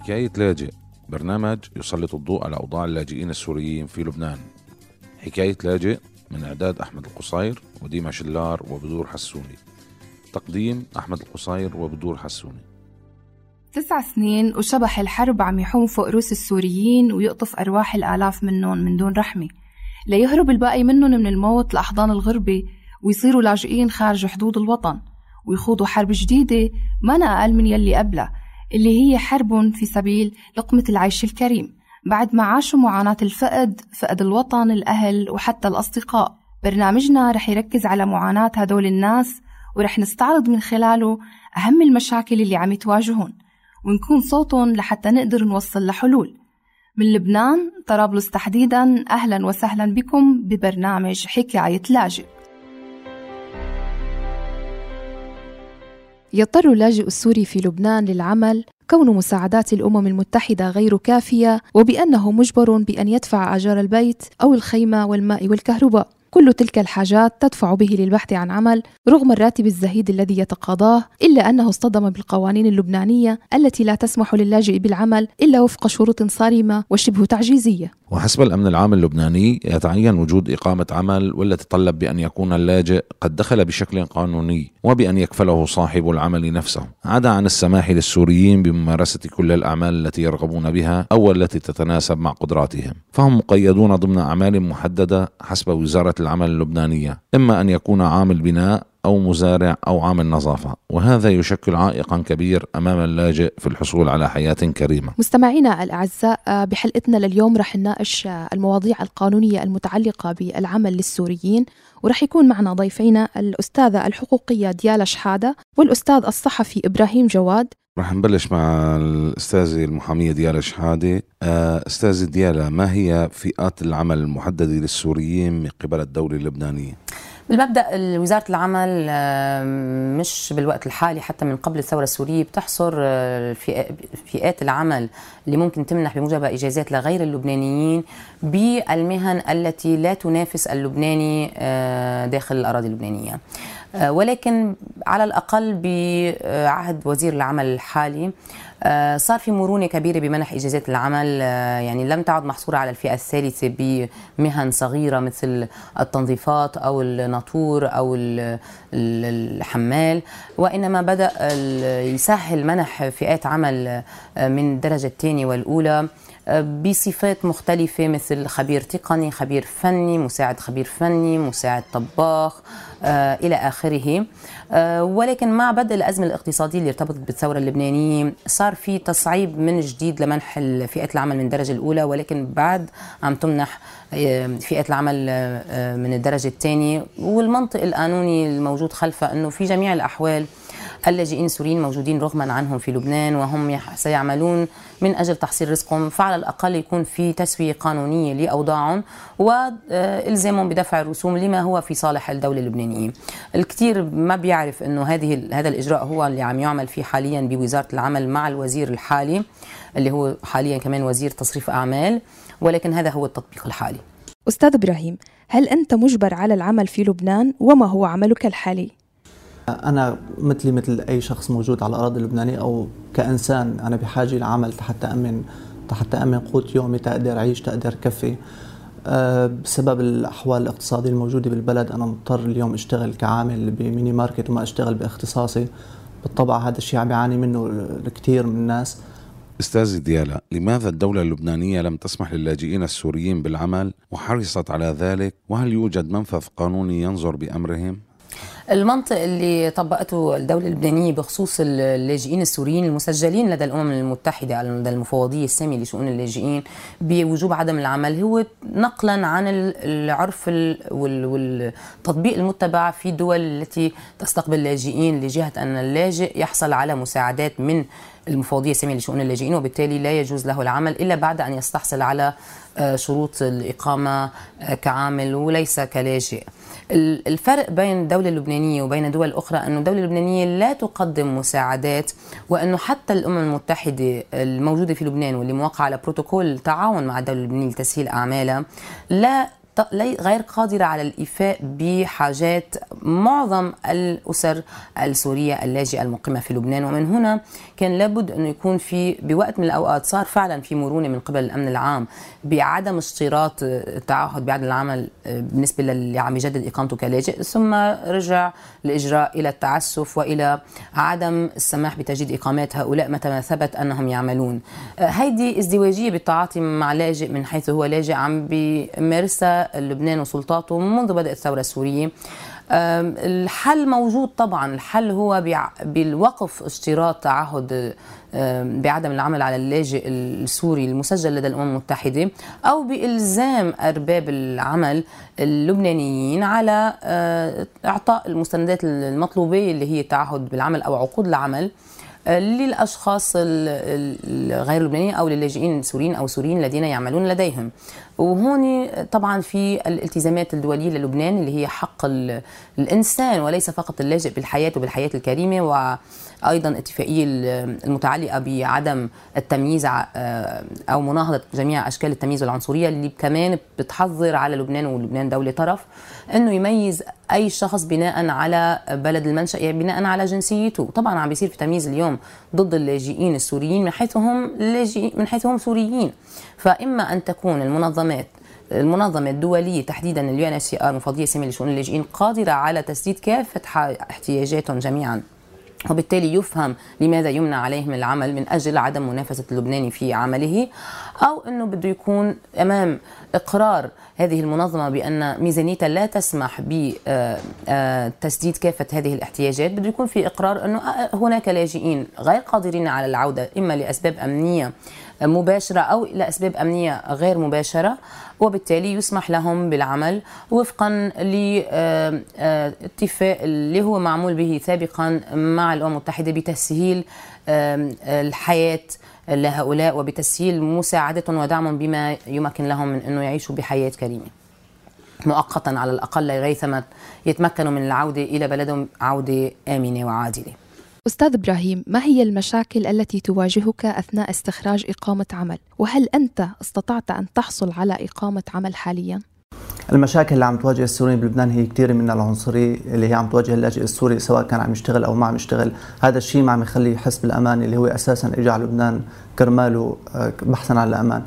حكاية لاجئ. برنامج يسلط الضوء على أوضاع اللاجئين السوريين في لبنان. حكاية لاجئ من إعداد أحمد القصير وديما شلار وبدور حسوني. تقديم أحمد القصير وبدور حسوني. تسع سنين وشبح الحرب عم يحوم فوق روس السوريين ويقطف أرواح الآلاف منهم من دون رحمة. ليهرب الباقي منهم من الموت لأحضان الغربة ويصيروا لاجئين خارج حدود الوطن ويخوضوا حرب جديدة ما أقل من يلي قبلها. اللي هي حرب في سبيل لقمة العيش الكريم بعد ما عاشوا معاناة الفقد فقد الوطن الأهل وحتى الأصدقاء. برنامجنا رح يركز على معاناة هدول الناس ورح نستعرض من خلاله أهم المشاكل اللي عم تواجههم ونكون صوتهم لحتى نقدر نوصل لحلول. من لبنان طرابلس تحديدا أهلا وسهلا بكم ببرنامج حكاية لاجئ. يضطر اللاجئ السوري في لبنان للعمل كون مساعدات الأمم المتحدة غير كافية وبأنه مجبر بأن يدفع أجار البيت أو الخيمة والماء والكهرباء. كل تلك الحاجات تدفع به للبحث عن عمل رغم الراتب الزهيد الذي يتقاضاه إلا أنه اصطدم بالقوانين اللبنانية التي لا تسمح للاجئ بالعمل إلا وفق شروط صارمة وشبه تعجيزية. وحسب الأمن العام اللبناني يتعين وجود إقامة عمل ولا تطلب بأن يكون اللاجئ قد دخل بشكل قانوني وبأن يكفله صاحب العمل نفسه. عدا عن السماح للسوريين بممارسة كل الأعمال التي يرغبون بها أو التي تتناسب مع قدراتهم فهم مقيدون ضمن أعمال محددة حسب وزارة العمل اللبنانية إما أن يكون عامل بناء أو مزارع أو عامل نظافة وهذا يشكل عائقا كبير أمام اللاجئ في الحصول على حياة كريمة. مستمعينا الأعزاء بحلقتنا لليوم رح نناقش المواضيع القانونية المتعلقة بالعمل للسوريين ورح يكون معنا ضيفينا الأستاذة الحقوقية ديالا شحادة والأستاذ الصحفي إبراهيم جواد. رح نبلش مع الأستاذة المحامية ديالا شحادة. أستاذة ديالا ما هي فئات العمل المحددة للسوريين من قبل الدولة اللبنانية؟ بالمبدا وزارة العمل مش بالوقت الحالي حتى من قبل الثورة السورية بتحصر فئات العمل اللي ممكن تمنح بموجبها إجازات لغير اللبنانيين بالمهن التي لا تنافس اللبناني آه، داخل الأراضي اللبنانية. آه، ولكن على الأقل بعهد وزير العمل الحالي آه، صار في مرونة كبيرة بمنح إجازات العمل آه، يعني لم تعد محصورة على الفئة الثالثة بمهن صغيرة مثل التنظيفات أو الناطور أو الحمال وإنما بدأ يسهل منح فئات عمل من الدرجة الثانية والأولى. بصفات مختلفة مثل خبير تقني خبير فني مساعد خبير فني مساعد طباخ آه إلى آخره. آه ولكن مع بدء الأزمة الاقتصادية اللي ارتبطت بالثورة اللبنانية صار في تصعيب من جديد لمنح فئات العمل من الدرجة الأولى ولكن بعد عم تمنح آه، فئات العمل من الدرجة الثانية. والمنطق القانوني الموجود خلفه أنه في جميع الأحوال اللاجئين السوريين موجودين رغما عنهم في لبنان وهم سيعملون من أجل تحصيل رزقهم فعلى الأقل يكون في تسوية قانونية لأوضاعهم والزامهم بدفع الرسوم لما هو في صالح الدولة اللبنانية. الكثير ما بيعرف إنه هذه هذا الإجراء هو اللي عم يعمل فيه حاليا بوزارة العمل مع الوزير الحالي اللي هو حاليا كمان وزير تصريف أعمال ولكن هذا هو التطبيق الحالي. أستاذ إبراهيم، هل أنت مجبر على العمل في لبنان وما هو عملك الحالي؟ أنا مثلي مثل أي شخص موجود على الأراضي اللبنانية أو كإنسان أنا بحاجة لعمل حتى أمن حتى أمن قوت يومي تقدر أعيش تقدر كفي. أه بسبب الأحوال الاقتصادية الموجودة بالبلد أنا مضطر اليوم أشتغل كعامل بميني ماركت وما أشتغل باختصاصي. بالطبع هذا الشيء عم بيعاني منه الكثير من الناس. أستاذ ديالا لماذا الدولة اللبنانية لم تسمح للاجئين السوريين بالعمل وحرصت على ذلك؟ وهل يوجد منفذ قانوني ينظر بأمرهم؟ المنطق اللي طبقته الدولة اللبنانية بخصوص اللاجئين السوريين المسجلين لدى الأمم المتحدة لدى المفوضية السامية لشؤون اللاجئين بوجوب عدم العمل هو نقلا عن العرف والتطبيق المتبع في الدول التي تستقبل لاجئين لجهة أن اللاجئ يحصل على مساعدات من المفوضية السامية لشؤون اللاجئين وبالتالي لا يجوز له العمل إلا بعد أن يستحصل على آه، شروط الإقامة آه، كعامل وليس كلاجئ. الفرق بين الدولة اللبنانية وبين دول أخرى أن الدولة اللبنانية لا تقدم مساعدات وأنه حتى الأمم المتحدة الموجودة في لبنان واللي موقعة على بروتوكول تعاون مع الدولة اللبنانية لتسهيل أعمالها لا غير قادرة على الإيفاء بحاجات معظم الأسر السورية اللاجئة المقيمة في لبنان. ومن هنا كان لابد أنه يكون في بوقت من الأوقات صار فعلا في مرونة من قبل الأمن العام بعدم اشتراط التعهد بعدم العمل بالنسبة للي عم يجدد إقامته كلاجئ ثم رجع الإجراء إلى التعسف وإلى عدم السماح بتجديد إقامات هؤلاء متى ما ثبت أنهم يعملون. هيدي ازدواجية بالتعاطي مع لاجئ من حيث هو لاجئ عم بيمارسها لبنان وسلطاته منذ بدء الثورة السورية. الحل موجود طبعا. الحل هو بالوقف اشتراط تعهد بعدم العمل على اللاجئ السوري المسجل لدى الأمم المتحدة أو بإلزام أرباب العمل اللبنانيين على آه، إعطاء المستندات المطلوبة اللي هي التعهد بالعمل أو عقود العمل للأشخاص الغير اللبنانيين أو للاجئين السوريين أو السوريين الذين يعملون لديهم. وهون طبعا في الالتزامات الدولية للبنان اللي هي حق الإنسان وليس فقط اللاجئ بالحياة وبالحياة الكريمة وأيضا اتفاقية المتعلقة بعدم التمييز أو مناهضة جميع أشكال التمييز والعنصريه اللي كمان بتحظر على لبنان ولبنان دولة طرف إنه يميز أي شخص بناء على بلد المنشأ يعني بناء على جنسيته. طبعا عم بيصير في تمييز اليوم ضد اللاجئين السوريين من حيث هم لاجئين من حيث هم سوريين. فإما أن تكون المنظمات المنظمة الدولية تحديدا ال UNHCR مفوضية سامية لشؤون اللاجئين قادرة على تسديد كافة احتياجاتهم جميعا. وبالتالي يفهم لماذا يمنع عليهم العمل من أجل عدم منافسة اللبناني في عمله أو إنه بده يكون أمام إقرار هذه المنظمة بأن ميزانيتها لا تسمح بتسديد آه، آه، كافة هذه الاحتياجات. بده يكون في إقرار إنه آه، هناك لاجئين غير قادرين على العودة إما لأسباب أمنية مباشرة أو لأسباب أمنية غير مباشرة وبالتالي يسمح لهم بالعمل وفقا لاتفاق اللي هو معمول به سابقا مع الأمم المتحدة بتسهيل الحياة لهؤلاء وبتسهيل مساعدتهم ودعمهم بما يمكن لهم من أنه يعيشوا بحياة كريمة. مؤقتا على الأقل لغاية يتمكنوا من العودة إلى بلدهم عودة آمنة وعادلة. أستاذ إبراهيم ما هي المشاكل التي تواجهك أثناء استخراج إقامة عمل؟ وهل أنت استطعت أن تحصل على إقامة عمل حالياً؟ المشاكل اللي عم تواجه السوريين بلبنان هي كثير من العنصرية اللي هي عم تواجه اللاجئ السوري سواء كان عم يشتغل أو ما عم يشتغل، هذا الشيء ما عم يخليه يحس بالأمان اللي هو أساسا اجى على لبنان كرماله آه، بحثا عن الأمان.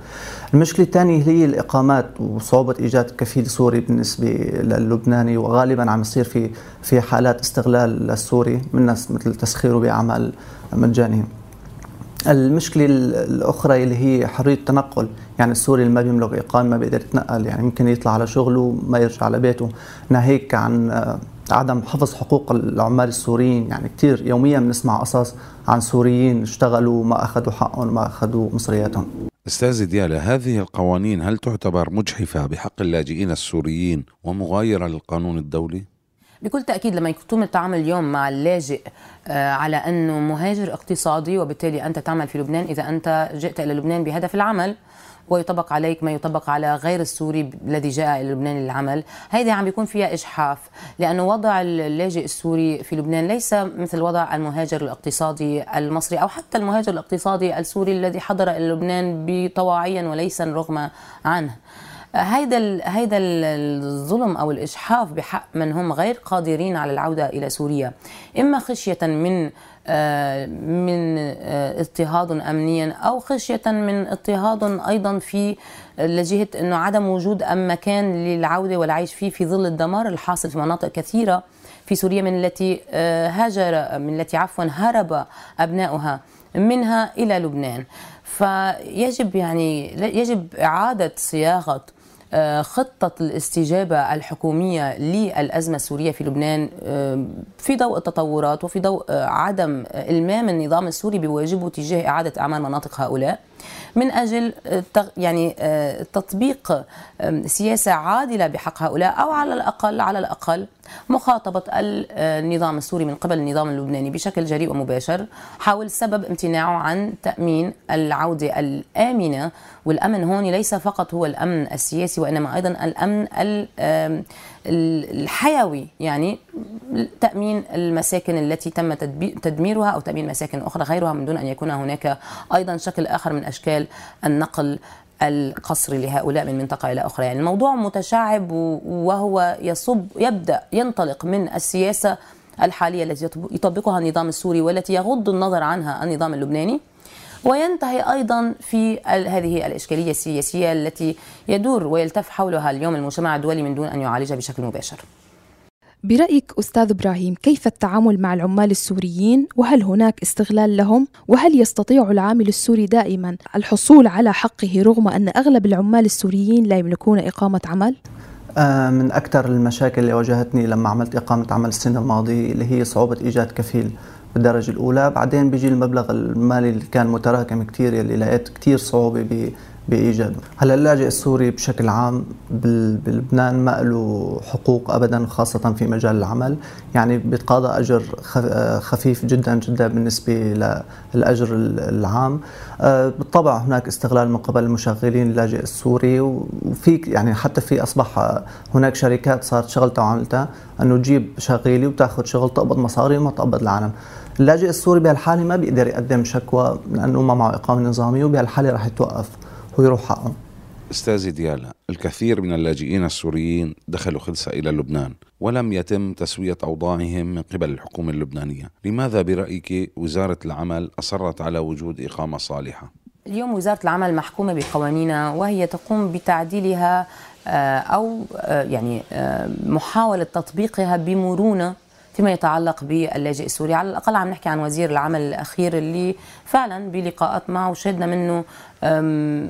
المشكلة الثانية هي الإقامات وصعوبة إيجاد كفيل سوري بالنسبة للبناني وغالبا عم يصير في في حالات استغلال للسوري من ناس مثل تسخيره بعمل مجاني. المشكلة الأخرى اللي هي حرية التنقل يعني السوري اللي ما بيملك إقامة ما بيقدر يتنقل يعني ممكن يطلع على شغله ما يرجع على بيته ناهيك عن آه، عدم حفظ حقوق العمال السوريين يعني كثير يوميا بنسمع قصص عن سوريين اشتغلوا ما أخذوا حقهم وما أخذوا مصرياتهم أستاذ ديالا هذه القوانين هل تعتبر مجحفة بحق اللاجئين السوريين ومغايرة للقانون الدولي؟ بكل تأكيد لما يتم التعامل اليوم مع اللاجئ آه، على أنه مهاجر اقتصادي وبالتالي أنت تعمل في لبنان إذا أنت جئت إلى لبنان بهدف العمل ويطبق عليك ما يطبق على غير السوري الذي جاء إلى لبنان للعمل، هيدي عم بيكون فيها إجحاف، لأنه وضع اللاجئ السوري في لبنان ليس مثل وضع المهاجر الاقتصادي المصري أو حتى المهاجر الاقتصادي السوري الذي حضر إلى لبنان بطواعيا وليس رغم عنه. هيدا هيدا الظلم أو الإجحاف بحق من هم غير قادرين على العودة إلى سوريا. إما خشية من آه، من آه، اضطهاد امنيا أو خشية من اضطهاد أيضا في لجهة إنه عدم وجود مكان للعودة والعيش فيه في ظل الدمار الحاصل في مناطق كثيرة في سوريا من التي آه، هاجر من التي عفوا هرب أبناؤها منها إلى لبنان. فيجب يعني يجب إعادة صياغة خطة الاستجابة الحكومية للأزمة السورية في لبنان آه، في ضوء التطورات وفي ضوء آه، عدم إلمام النظام السوري بواجبه تجاه إعادة أعمال مناطق هؤلاء. من أجل يعني تطبيق سياسة عادلة بحق هؤلاء أو على الأقل على الأقل مخاطبة النظام السوري من قبل النظام اللبناني بشكل جريء ومباشر حول سبب امتناعه عن تأمين العودة الآمنة والأمن. هون ليس فقط هو الأمن السياسي وإنما أيضا الأمن الحيوي يعني تأمين المساكن التي تم تدميرها أو تأمين مساكن أخرى غيرها من دون أن يكون هناك أيضا شكل آخر من أشكال النقل القصر لهؤلاء من منطقة إلى أخرى. يعني الموضوع متشعب وهو يصب يبدأ ينطلق من السياسة الحالية التي يطبقها النظام السوري والتي يغض النظر عنها النظام اللبناني. وينتهي أيضا في هذه الإشكالية السياسية التي يدور ويلتف حولها اليوم المجتمع الدولي من دون أن يعالجها بشكل مباشر. برأيك أستاذ إبراهيم كيف التعامل مع العمال السوريين وهل هناك استغلال لهم وهل يستطيع العامل السوري دائما الحصول على حقه رغم أن أغلب العمال السوريين لا يملكون إقامة عمل؟ آه، من أكثر المشاكل اللي واجهتني لما عملت إقامة عمل السنة الماضية اللي هي صعوبة إيجاد كفيل بالدرجة الأولى. بعدين بيجي المبلغ المالي اللي كان متراكم كثير يلي لقيت كثير صعوبة بايجاده هلا اللاجئ السوري بشكل عام بلبنان ما له حقوق ابدا خاصة في مجال العمل. يعني بيتقاضى أجر خفيف جدا جدا بالنسبة للأجر العام. آه، بالطبع هناك استغلال من قبل المشغلين اللاجئ السوري وفي يعني حتى في أصبح هناك شركات صارت شغلتها وعملتها أنه تجيب شغيلي وتاخذ شغل تقبض مصاري وما تقبض العالم. اللاجئ السوري بهالحالة ما بيقدر يقدم شكوى لأنه ما معه إقامة نظامية وبهالحالة رح يتوقف ويروح حقهم أستاذي ديالا الكثير من اللاجئين السوريين دخلوا خلسة إلى لبنان ولم يتم تسوية أوضاعهم من قبل الحكومة اللبنانية لماذا برأيك وزارة العمل أصرت على وجود إقامة صالحة؟ اليوم وزارة العمل محكومة بقوانينها وهي تقوم بتعديلها آه، أو آه، يعني آه، محاولة تطبيقها بمرونة فيما يتعلق باللاجئ السوري. على الأقل عم نحكي عن وزير العمل الأخير اللي فعلا بلقاءات معه وشهدنا منه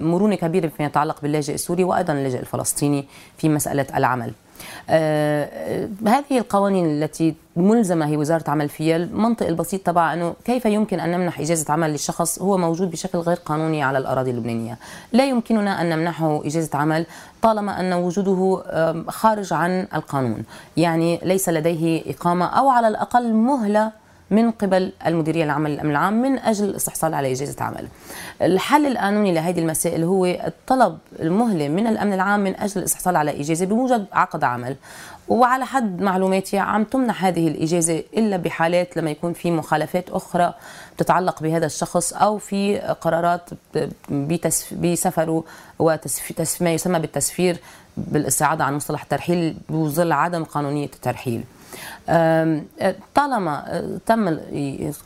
مرونة كبيرة فيما يتعلق باللاجئ السوري وأيضا اللاجئ الفلسطيني في مسألة العمل. هذه القوانين التي ملزمة هي وزارة عمل فيها المنطق البسيط تبع أنه كيف يمكن أن نمنح إجازة عمل للشخص هو موجود بشكل غير قانوني على الأراضي اللبنانية. لا يمكننا أن نمنحه إجازة عمل طالما أن وجوده خارج عن القانون. يعني ليس لديه إقامة أو على الأقل مهلة من قبل المديرية العامه للامن العام من أجل الاستحصال على إجازة عمل. الحل القانوني لهذه المسائل هو الطلب المهله من الأمن العام من أجل الاستحصال على إجازة بموجب عقد عمل. وعلى حد معلوماتي عم تمنح هذه الإجازة إلا بحالات لما يكون في مخالفات أخرى تتعلق بهذا الشخص أو في قرارات بسفره وما يسمى بالتسفير بالاستعاضة عن مصطلح الترحيل بظل عدم قانونية الترحيل طالما تم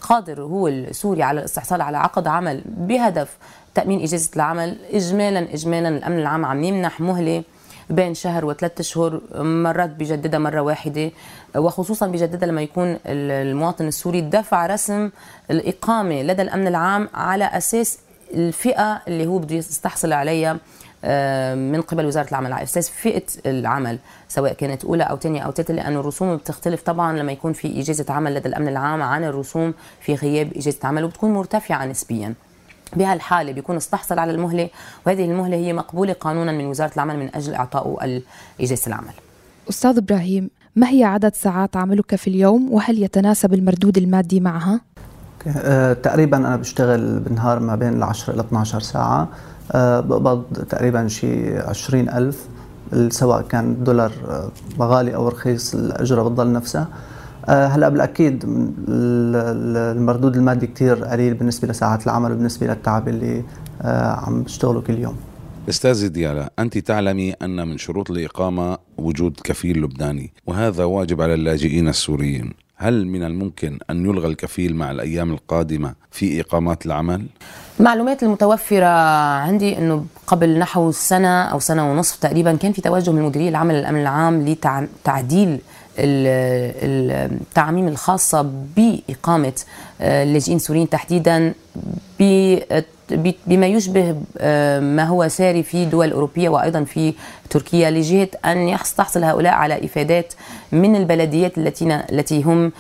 قادر هو السوري على الاستحصال على عقد عمل بهدف تأمين إجازة العمل اجمالا اجمالا الأمن العام عم يمنح مهلة بين شهر وثلاث أشهر مرات بجددها مرة واحدة وخصوصا بجددها لما يكون المواطن السوري دفع رسم الإقامة لدى الأمن العام على أساس الفئة اللي هو بده يستحصل عليها من قبل وزارة العمل على أساس فئة العمل سواء كانت أولى أو ثانية أو ثالثه لأنه الرسوم بتختلف طبعا لما يكون في اجازه عمل لدى الأمن العام عن الرسوم في غياب اجازه عمل وبتكون مرتفعة نسبيا. بهالحالة بيكون استحصل على المهلة وهذه المهلة هي مقبولة قانونا من وزارة العمل من أجل اعطائه اجازه العمل. أستاذ إبراهيم ما هي عدد ساعات عملك في اليوم وهل يتناسب المردود المادي معها؟ أه تقريبا أنا بشتغل بالنهار ما بين ال 10 إلى 12 ساعة بقبض تقريبا شيء 20000 سواء كان دولار أه غالي أو رخيص الأجرة بتضل نفسها. آه، هلأ بالأكيد المردود المادي كثير قليل بالنسبة لساعات العمل وبالنسبة للتعب اللي آه، عم بشتغله كل يوم. أستاذ ديالا أنت تعلمي أن من شروط الإقامة وجود كفيل لبناني وهذا واجب على اللاجئين السوريين. هل من الممكن أن يلغى الكفيل مع الأيام القادمة في إقامات العمل؟ المعلومات المتوفرة عندي أنه قبل نحو سنة أو سنة ونصف تقريبا كان في توجه من مديرية العمل الأمن العام لتعديل التعميم الخاصة بإقامة آه، اللاجئين السوريين تحديدا بما يشبه آه، ما هو ساري في دول أوروبية وأيضا في تركيا لجهة أن يحصل هؤلاء على إفادات من البلديات التي هم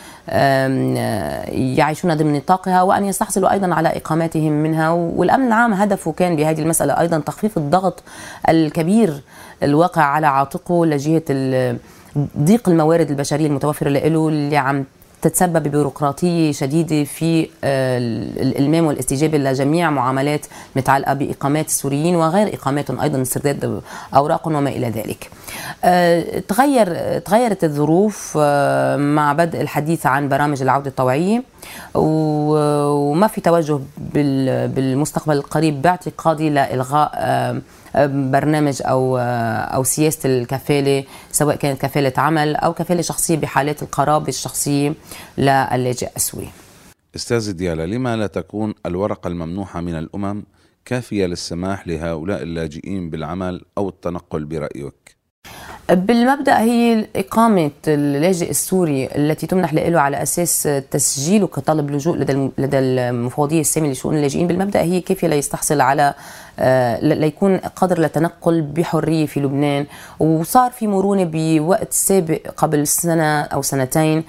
يعيشون ضمن نطاقها وأن يستحصلوا أيضا على إقاماتهم منها. والأمن العام هدفه كان بهذه المسألة أيضا تخفيف الضغط الكبير الواقع على عاتقه لجهة ضيق الموارد البشرية المتوفرة له اللي عم تتسبب ببيروقراطية شديدة في الإلمام والاستجابة لجميع معاملات متعلقة بإقامات السوريين وغير اقاماتهم أيضا استرداد اوراقهم وما إلى ذلك. تغير تغيرت الظروف مع بدء الحديث عن برامج العودة الطوعية وما في توجه بالمستقبل القريب باعتقادي لإلغاء برنامج أو أو سياسة الكفالة سواء كانت كفالة عمل أو كفالة شخصية بحالات القرابة الشخصية للاجئ السوري. أستاذ ديالا لما لا تكون الورقة الممنوحة من الأمم كافية للسماح لهؤلاء اللاجئين بالعمل أو التنقل برأيك؟ بالمبدأ هي اقامه اللاجئ السوري التي تمنح له على أساس تسجيله كطالب لجوء لدى لدى المفوضية السامية لشؤون اللاجئين. بالمبدأ هي كافيه ليستحصل على آه، ليكون قادر للتنقل بحرية في لبنان. وصار في مرونة بوقت سابق قبل سنة أو سنتين.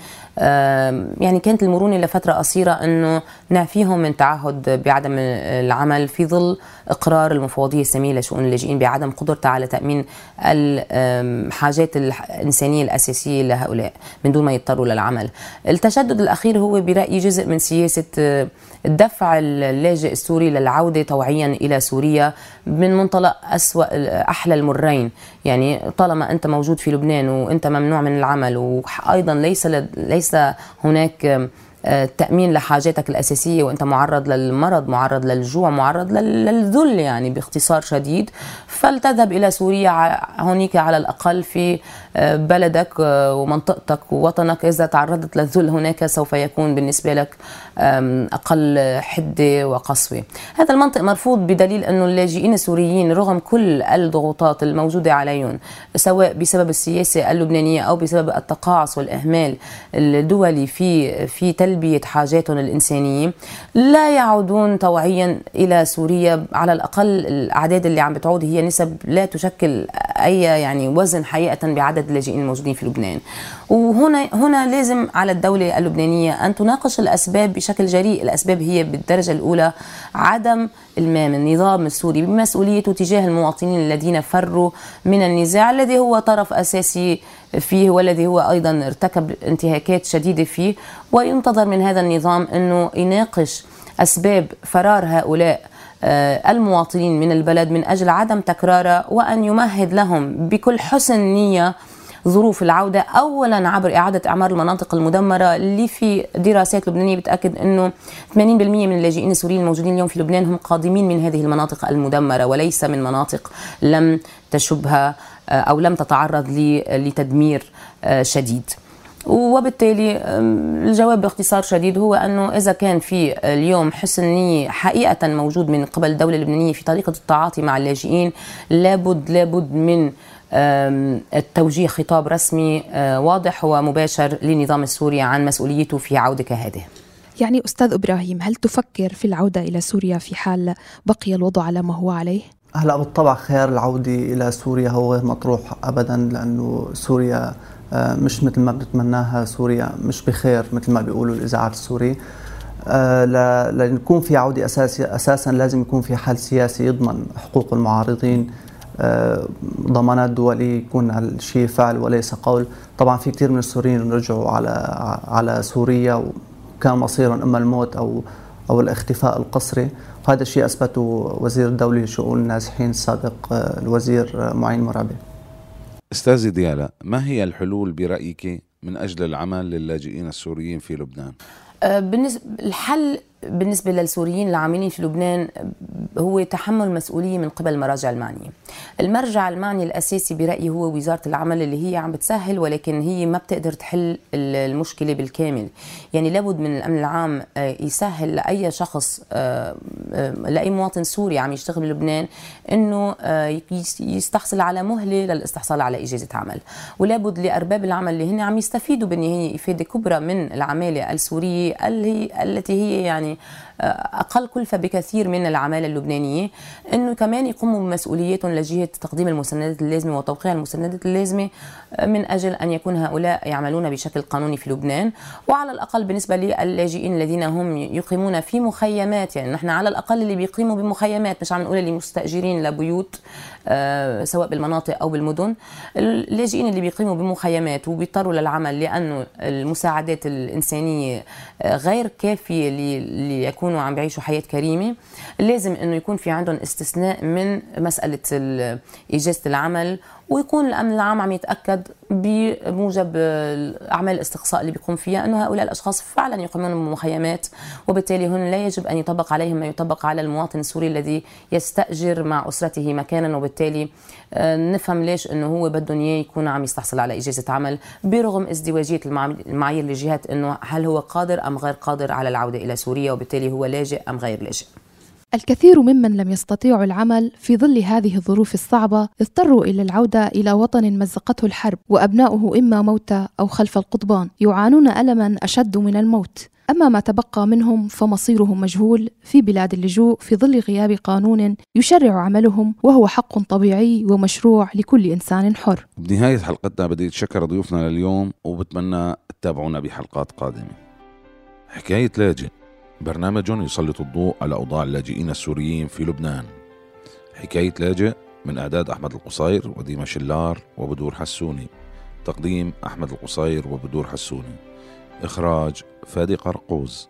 يعني كانت المرونة لفترة قصيرة إنه نعفيهم من تعهد بعدم العمل في ظل إقرار المفوضيه الساميه لشؤون اللاجئين بعدم قدرتها على تأمين الحاجات الإنسانية الأساسية لهؤلاء من دون ما يضطروا للعمل. التشدد الأخير هو برايي جزء من سياسة دفع اللاجئ السوري للعودة طوعيا إلى سوريا من منطلق أسوأ أحلى المرين يعني طالما أنت موجود في لبنان وأنت ممنوع من العمل وأيضا ليس ليس هناك التأمين لحاجاتك الأساسية وأنت معرض للمرض معرض للجوع معرض للذل يعني باختصار شديد. فلتذهب إلى سوريا هونيك على الأقل في آه، بلدك آه، ومنطقتك ووطنك. إذا تعرضت للذل هناك سوف يكون بالنسبة لك أقل حدة وقسوة. هذا المنطق مرفوض بدليل أنه اللاجئين السوريين رغم كل الضغوطات الموجودة عليهم سواء بسبب السياسة اللبنانية أو بسبب التقاعس والإهمال الدولي في في تلبية حاجاتهم الإنسانية. لا يعودون طوعيا إلى سوريا. على الأقل الأعداد اللي عم بتعود هي نسب لا تشكل أي يعني وزن حقيقة بعدد اللاجئين الموجودين في لبنان. وهنا هنا لازم على الدولة اللبنانية أن تناقش الأسباب بشكل جريء. الأسباب هي بالدرجة الأولى عدم المام النظام السوري بمسؤوليته تجاه المواطنين الذين فروا من النزاع الذي هو طرف أساسي فيه والذي هو أيضا ارتكب انتهاكات شديدة فيه. وينتظر من هذا النظام أنه يناقش أسباب فرار هؤلاء آه، المواطنين من البلد من أجل عدم تكراره وأن يمهد لهم بكل حسن نية ظروف العودة. أولا عبر إعادة إعمار المناطق المدمرة اللي في دراسات لبنانية بتأكد أنه 80% من اللاجئين السوريين الموجودين اليوم في لبنان هم قادمين من هذه المناطق المدمرة وليس من مناطق لم تشبها آه، أو لم تتعرض لتدمير آه، شديد. وبالتالي الجواب باختصار شديد هو أنه إذا كان في اليوم حسن نيه حقيقة موجود من قبل الدولة اللبنانية في طريقة التعاطي مع اللاجئين لابد لابد من التوجيه خطاب رسمي آه، واضح ومباشر للنظام السوري عن مسؤوليته في عودة كهذه يعني أستاذ إبراهيم هل تفكر في العودة إلى سوريا في حال بقي الوضع على ما هو عليه؟ هلا بالطبع خيار العودة إلى سوريا هو غير مطروح أبدا لأنه سوريا آه، مش مثل ما بنتمناها سوريا مش بخير مثل ما بيقولوا الإذاعات السوري آه، لنكون في عودة أساسية أساسا لازم يكون في حل سياسي يضمن حقوق المعارضين ضمانات دولية يكون الشيء فعل وليس قول. طبعا في كثير من السوريين رجعوا على على سوريا وكان مصيرهم إما الموت أو أو الاختفاء القسري. وهذا الشيء أثبته وزير الدولة لشؤون النازحين السابق آه، الوزير معين مرابي. أستاذ ديالا ما هي الحلول برأيك من أجل العمل للاجئين السوريين في لبنان؟ آه، بالنسبة الحل بالنسبة للسوريين العاملين في لبنان هو تحمل مسؤولية من قبل المراجع المعنية المرجع المعني الأساسي برأيي هو وزارة العمل اللي هي عم بتسهل ولكن هي ما بتقدر تحل المشكلة بالكامل. يعني لابد من الأمن العام آه، يسهل لأي شخص آه، آه، لأي مواطن سوري عم يشتغل بلبنان أنه يستحصل على مهلة للاستحصال على إجازة عمل. ولابد لأرباب العمل اللي هن عم يستفيدوا بالنهاية إفادة كبرى من العمالة السورية العملية التي هي يعني أقل كلفة بكثير من العمالة اللبنانية. إنه كمان يقوموا بمسؤولياتهم لجهة تقديم المسندات اللازمة وتوقيع المسندات اللازمة من أجل أن يكون هؤلاء يعملون بشكل قانوني في لبنان. وعلى الأقل بالنسبة للاجئين الذين هم يقيمون في مخيمات يعني نحن على الأقل اللي بيقيموا بمخيمات مش عم نقول اللي مستاجرين لبيوت آه، سواء بالمناطق أو بالمدن. اللاجئين اللي بيقيموا بمخيمات وبيضطروا للعمل لأنه المساعدات الإنسانية آه، غير كافية ليكون يكونوا عم بيعيشوا حياة كريمة لازم إنه يكون في عندهم استثناء من مسألة إجازة العمل ويكون الأمن العام عم يتأكد بموجب اعمال الاستقصاء اللي بيقوم فيها أنه هؤلاء الأشخاص فعلا يقيمون بمخيمات وبالتالي هن لا يجب أن يطبق عليهم ما يطبق على المواطن السوري الذي يستأجر مع أسرته مكانا وبالتالي آه، نفهم ليش أنه هو بدهم إياه يكون عم يستحصل على إجازة عمل برغم ازدواجية المعايير لجهات أنه هل هو قادر أم غير قادر على العودة إلى سوريا وبالتالي هو لاجئ أم غير لاجئ. الكثير ممن لم يستطيعوا العمل في ظل هذه الظروف الصعبة اضطروا إلى العودة إلى وطن مزقته الحرب وأبناؤه إما موتى أو خلف القضبان يعانون ألما أشد من الموت. أما ما تبقى منهم فمصيرهم مجهول في بلاد اللجوء في ظل غياب قانون يشرع عملهم وهو حق طبيعي ومشروع لكل إنسان حر. بنهاية حلقتنا بدي أتشكر ضيوفنا لليوم وبتمنى تتابعونا بحلقات قادمة. حكاية لاجئ. برنامج يسلط الضوء على أوضاع اللاجئين السوريين في لبنان. حكاية لاجئ من إعداد أحمد القصير وديما شلار وبدور حسوني. تقديم أحمد القصير وبدور حسوني. إخراج فادي قرقوز.